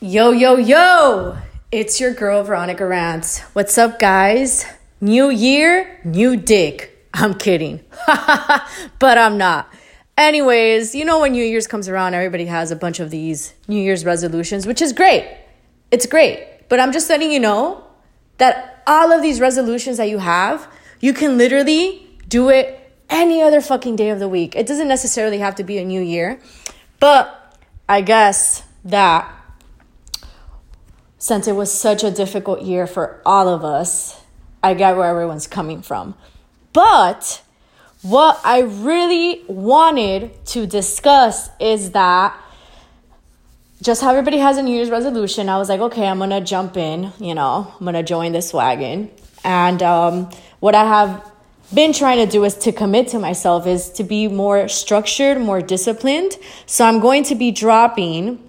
Yo, yo, yo! It's your girl, Veronica Rants. What's up, guys? New year, new dick. I'm kidding. but I'm not. Anyways, you know, when New Year's comes around, everybody has a bunch of these New Year's resolutions, which is great. It's great. But I'm just letting you know that all of these resolutions that you have, you can literally do it any other fucking day of the week. It doesn't necessarily have to be a new year. But I guess that since it was such a difficult year for all of us, I get where everyone's coming from. But what I really wanted to discuss is that just how everybody has a New Year's resolution, I was like, okay, I'm gonna jump in, you know, I'm gonna join this wagon. And um, what I have been trying to do is to commit to myself is to be more structured, more disciplined. So I'm going to be dropping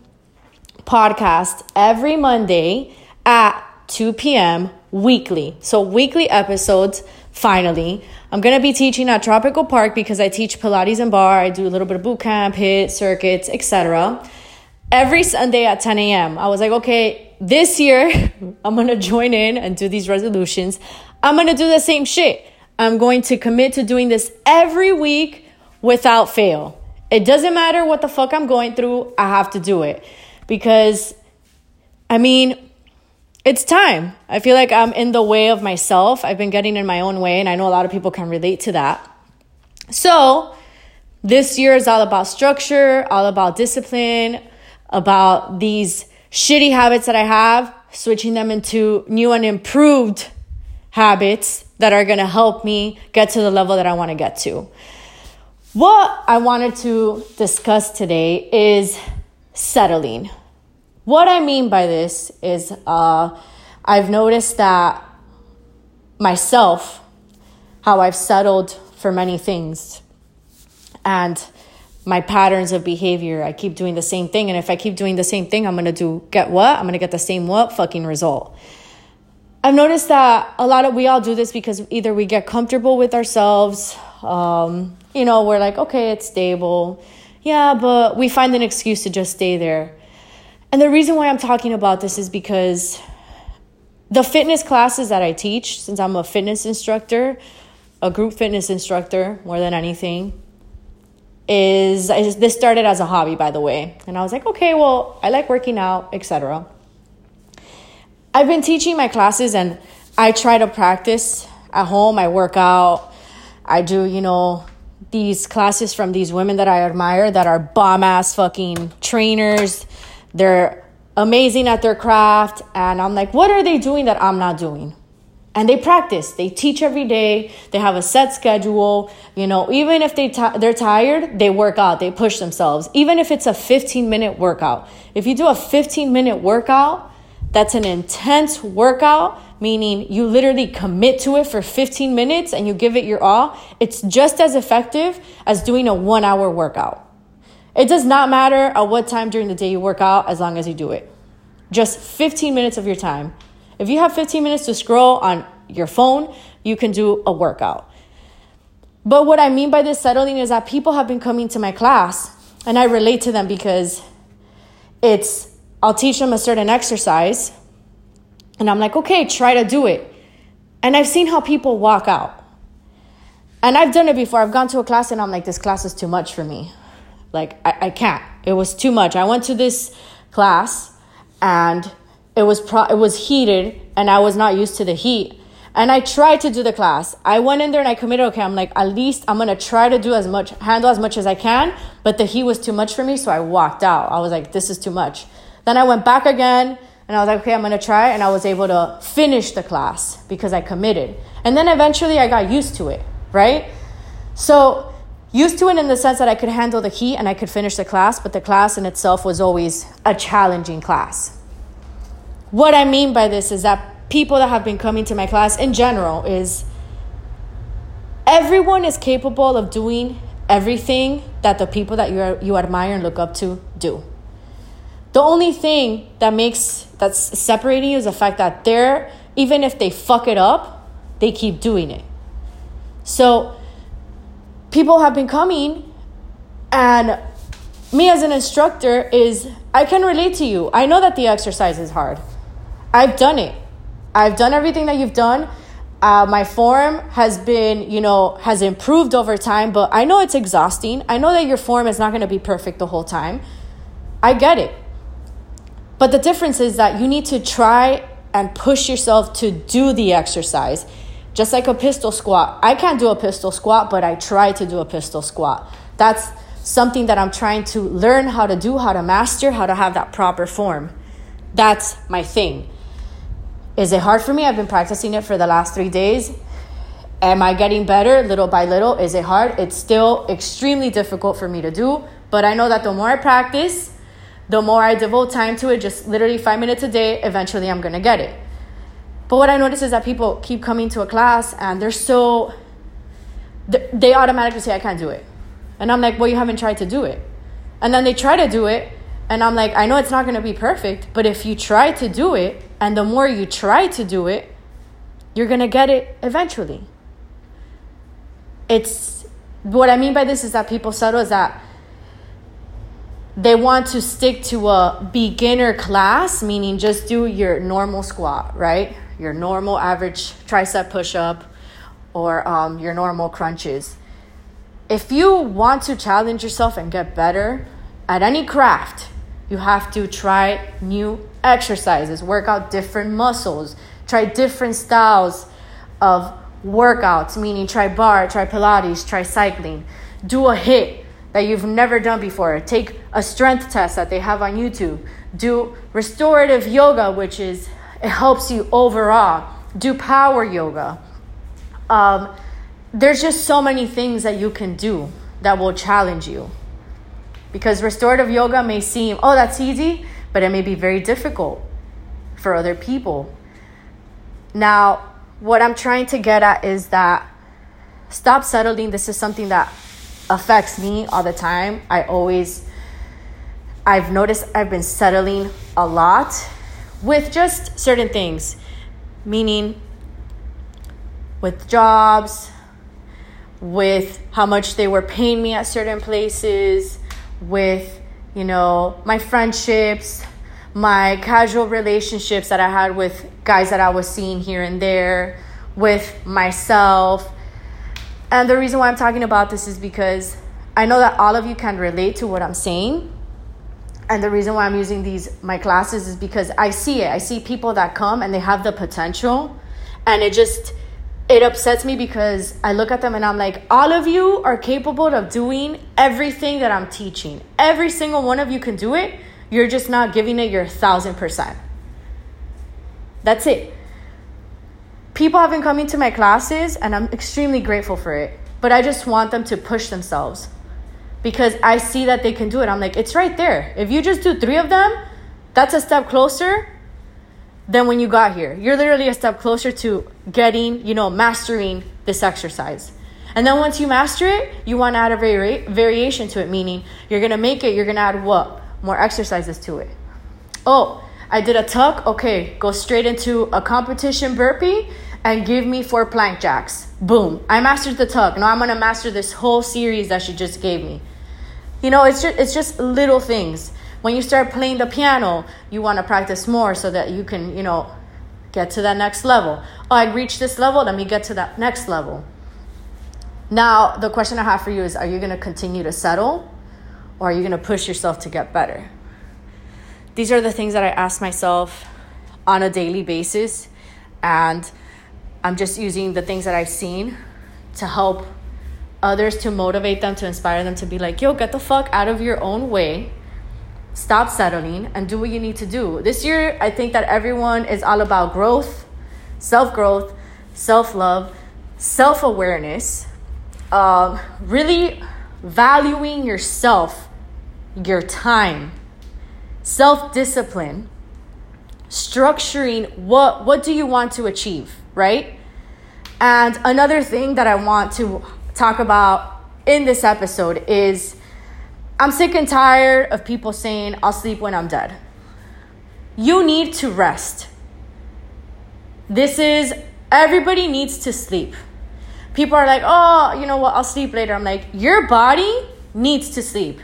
podcast every Monday at 2 p.m. weekly. So, weekly episodes, finally. I'm going to be teaching at Tropical Park because I teach Pilates and barre. I do a little bit of boot camp, HIIT, circuits, etc. Every Sunday at 10 a.m. I was like, okay, this year I'm going to join in and do these resolutions. I'm going to do the same shit. I'm going to commit to doing this every week without fail. It doesn't matter what the fuck I'm going through, I have to do it because I mean, it's time. I feel like I'm in the way of myself. I've been getting in my own way, and I know a lot of people can relate to that. So, this year is all about structure, all about discipline, about these shitty habits that I have, switching them into new and improved habits that are gonna help me get to the level that I wanna get to. What I wanted to discuss today is settling. What I mean by this is uh, I've noticed that myself, how I've settled for many things and my patterns of behavior. I keep doing the same thing. And if I keep doing the same thing, I'm going to do, get what? I'm going to get the same what fucking result. I've noticed that a lot of, we all do this because either we get comfortable with ourselves, um, you know, we're like, okay, it's stable. Yeah, but we find an excuse to just stay there. And the reason why I'm talking about this is because the fitness classes that I teach, since I'm a fitness instructor, a group fitness instructor more than anything, is just, this started as a hobby, by the way. And I was like, okay, well, I like working out, etc. I've been teaching my classes and I try to practice at home. I work out. I do, you know, these classes from these women that I admire that are bomb ass fucking trainers they're amazing at their craft. And I'm like, what are they doing that I'm not doing? And they practice. They teach every day. They have a set schedule. You know, even if they t- they're tired, they work out. They push themselves. Even if it's a 15 minute workout. If you do a 15 minute workout, that's an intense workout, meaning you literally commit to it for 15 minutes and you give it your all. It's just as effective as doing a one hour workout. It does not matter at what time during the day you work out as long as you do it. Just 15 minutes of your time. If you have 15 minutes to scroll on your phone, you can do a workout. But what I mean by this settling is that people have been coming to my class and I relate to them because it's, I'll teach them a certain exercise and I'm like, okay, try to do it. And I've seen how people walk out. And I've done it before. I've gone to a class and I'm like, this class is too much for me. Like, I, I can't. It was too much. I went to this class and it was pro- it was heated and I was not used to the heat. And I tried to do the class. I went in there and I committed, okay, I'm like, at least I'm gonna try to do as much, handle as much as I can, but the heat was too much for me, so I walked out. I was like, this is too much. Then I went back again and I was like, okay, I'm gonna try, and I was able to finish the class because I committed. And then eventually I got used to it, right? So used to it in the sense that I could handle the heat and I could finish the class, but the class in itself was always a challenging class. What I mean by this is that people that have been coming to my class in general is everyone is capable of doing everything that the people that you, are, you admire and look up to do. The only thing that makes that's separating you is the fact that they're even if they fuck it up, they keep doing it. So people have been coming and me as an instructor is I can relate to you. I know that the exercise is hard. I've done it. I've done everything that you've done. Uh, my form has been, you know, has improved over time, but I know it's exhausting. I know that your form is not going to be perfect the whole time. I get it. But the difference is that you need to try and push yourself to do the exercise. Just like a pistol squat. I can't do a pistol squat, but I try to do a pistol squat. That's something that I'm trying to learn how to do, how to master, how to have that proper form. That's my thing. Is it hard for me? I've been practicing it for the last three days. Am I getting better little by little? Is it hard? It's still extremely difficult for me to do, but I know that the more I practice, the more I devote time to it, just literally five minutes a day, eventually I'm gonna get it. But what I notice is that people keep coming to a class and they're so, they automatically say, I can't do it. And I'm like, well, you haven't tried to do it. And then they try to do it, and I'm like, I know it's not gonna be perfect, but if you try to do it, and the more you try to do it, you're going to get it eventually. It's what I mean by this is that people settle is that they want to stick to a beginner class, meaning just do your normal squat, right? Your normal average tricep push up or um, your normal crunches. If you want to challenge yourself and get better at any craft, you have to try new exercises, work out different muscles, try different styles of workouts, meaning try barre, try Pilates, try cycling, do a HIIT that you've never done before, take a strength test that they have on YouTube, do restorative yoga, which is it helps you overall, do power yoga. Um, there's just so many things that you can do that will challenge you. Because restorative yoga may seem, oh, that's easy, but it may be very difficult for other people. Now, what I'm trying to get at is that stop settling. This is something that affects me all the time. I always, I've noticed I've been settling a lot with just certain things, meaning with jobs, with how much they were paying me at certain places, with, you know, my friendships, my casual relationships that I had with guys that I was seeing here and there, with myself. And the reason why I'm talking about this is because I know that all of you can relate to what I'm saying. And the reason why I'm using these my classes is because I see it. I see people that come and they have the potential and it just it upsets me because I look at them and I'm like, all of you are capable of doing everything that I'm teaching. Every single one of you can do it. You're just not giving it your thousand percent. That's it. People have been coming to my classes and I'm extremely grateful for it. But I just want them to push themselves because I see that they can do it. I'm like, it's right there. If you just do three of them, that's a step closer than when you got here. You're literally a step closer to getting, you know, mastering this exercise. And then once you master it, you want to add a vari- variation to it, meaning you're going to make it, you're going to add what? More exercises to it. Oh, I did a tuck. Okay, go straight into a competition burpee and give me four plank jacks. Boom. I mastered the tuck. Now I'm going to master this whole series that she just gave me. You know, it's just, it's just little things. When you start playing the piano, you want to practice more so that you can, you know, get to that next level. Oh, I reached this level, let me get to that next level. Now, the question I have for you is are you going to continue to settle or are you going to push yourself to get better? These are the things that I ask myself on a daily basis. And I'm just using the things that I've seen to help others, to motivate them, to inspire them to be like, yo, get the fuck out of your own way stop settling and do what you need to do. This year, I think that everyone is all about growth, self growth, self love, self awareness, uh, really valuing yourself, your time, self discipline, structuring what, what do you want to achieve, right? And another thing that I want to talk about in this episode is I'm sick and tired of people saying, I'll sleep when I'm dead. You need to rest. This is, everybody needs to sleep. People are like, oh, you know what, I'll sleep later. I'm like, your body needs to sleep.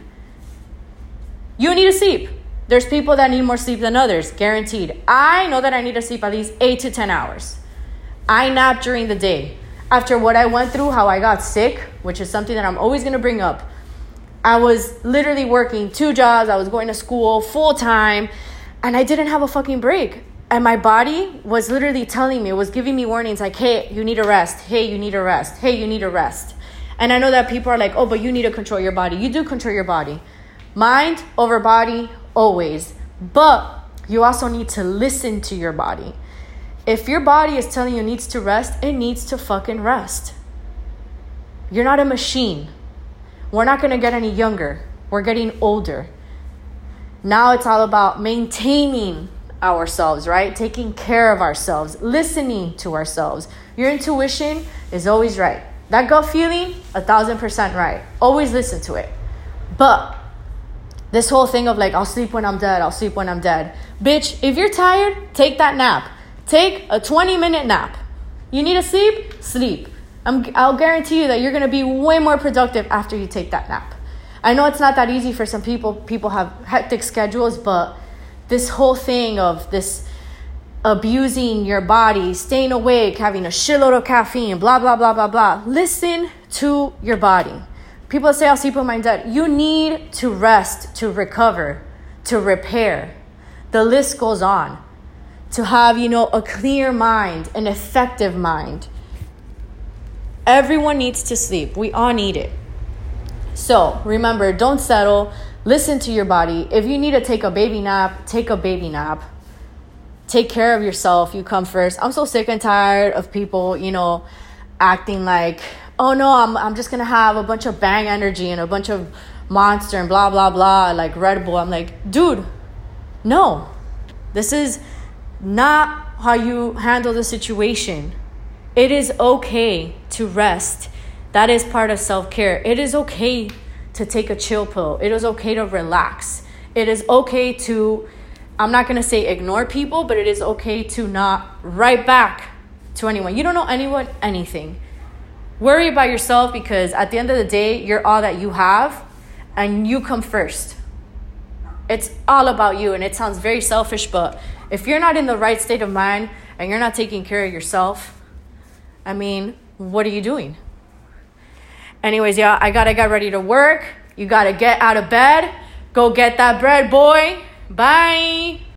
You need to sleep. There's people that need more sleep than others, guaranteed. I know that I need to sleep at least eight to 10 hours. I nap during the day. After what I went through, how I got sick, which is something that I'm always gonna bring up. I was literally working two jobs, I was going to school full time, and I didn't have a fucking break. And my body was literally telling me, it was giving me warnings like, hey, you need a rest. Hey, you need a rest. Hey, you need a rest. And I know that people are like, oh, but you need to control your body. You do control your body. Mind over body, always. But you also need to listen to your body. If your body is telling you it needs to rest, it needs to fucking rest. You're not a machine. We're not gonna get any younger. We're getting older. Now it's all about maintaining ourselves, right? Taking care of ourselves, listening to ourselves. Your intuition is always right. That gut feeling, a thousand percent right. Always listen to it. But this whole thing of like, I'll sleep when I'm dead, I'll sleep when I'm dead. Bitch, if you're tired, take that nap. Take a 20 minute nap. You need to sleep? Sleep. I'm. I'll guarantee you that you're gonna be way more productive after you take that nap. I know it's not that easy for some people. People have hectic schedules, but this whole thing of this abusing your body, staying awake, having a shitload of caffeine, blah, blah, blah, blah, blah. Listen to your body. People say, I'll sleep with my dead. You need to rest, to recover, to repair. The list goes on. To have, you know, a clear mind, an effective mind. Everyone needs to sleep. We all need it. So remember, don't settle. Listen to your body. If you need to take a baby nap, take a baby nap. Take care of yourself. You come first. I'm so sick and tired of people, you know, acting like, oh no, I'm, I'm just gonna have a bunch of bang energy and a bunch of monster and blah, blah, blah, like Red Bull. I'm like, dude, no. This is not how you handle the situation. It is okay to rest that is part of self care. It is okay to take a chill pill. It is okay to relax. It is okay to, I'm not to say ignore people, but it is okay to not write back to anyone. You don't know anyone anything. Worry about yourself because at the end of the day, you're all that you have and you come first. It's all about you and it sounds very selfish, but if you're not in the right state of mind and you're not taking care of yourself, I mean, what are you doing? Anyways, yeah, I gotta get ready to work. You gotta get out of bed. Go get that bread, boy. Bye.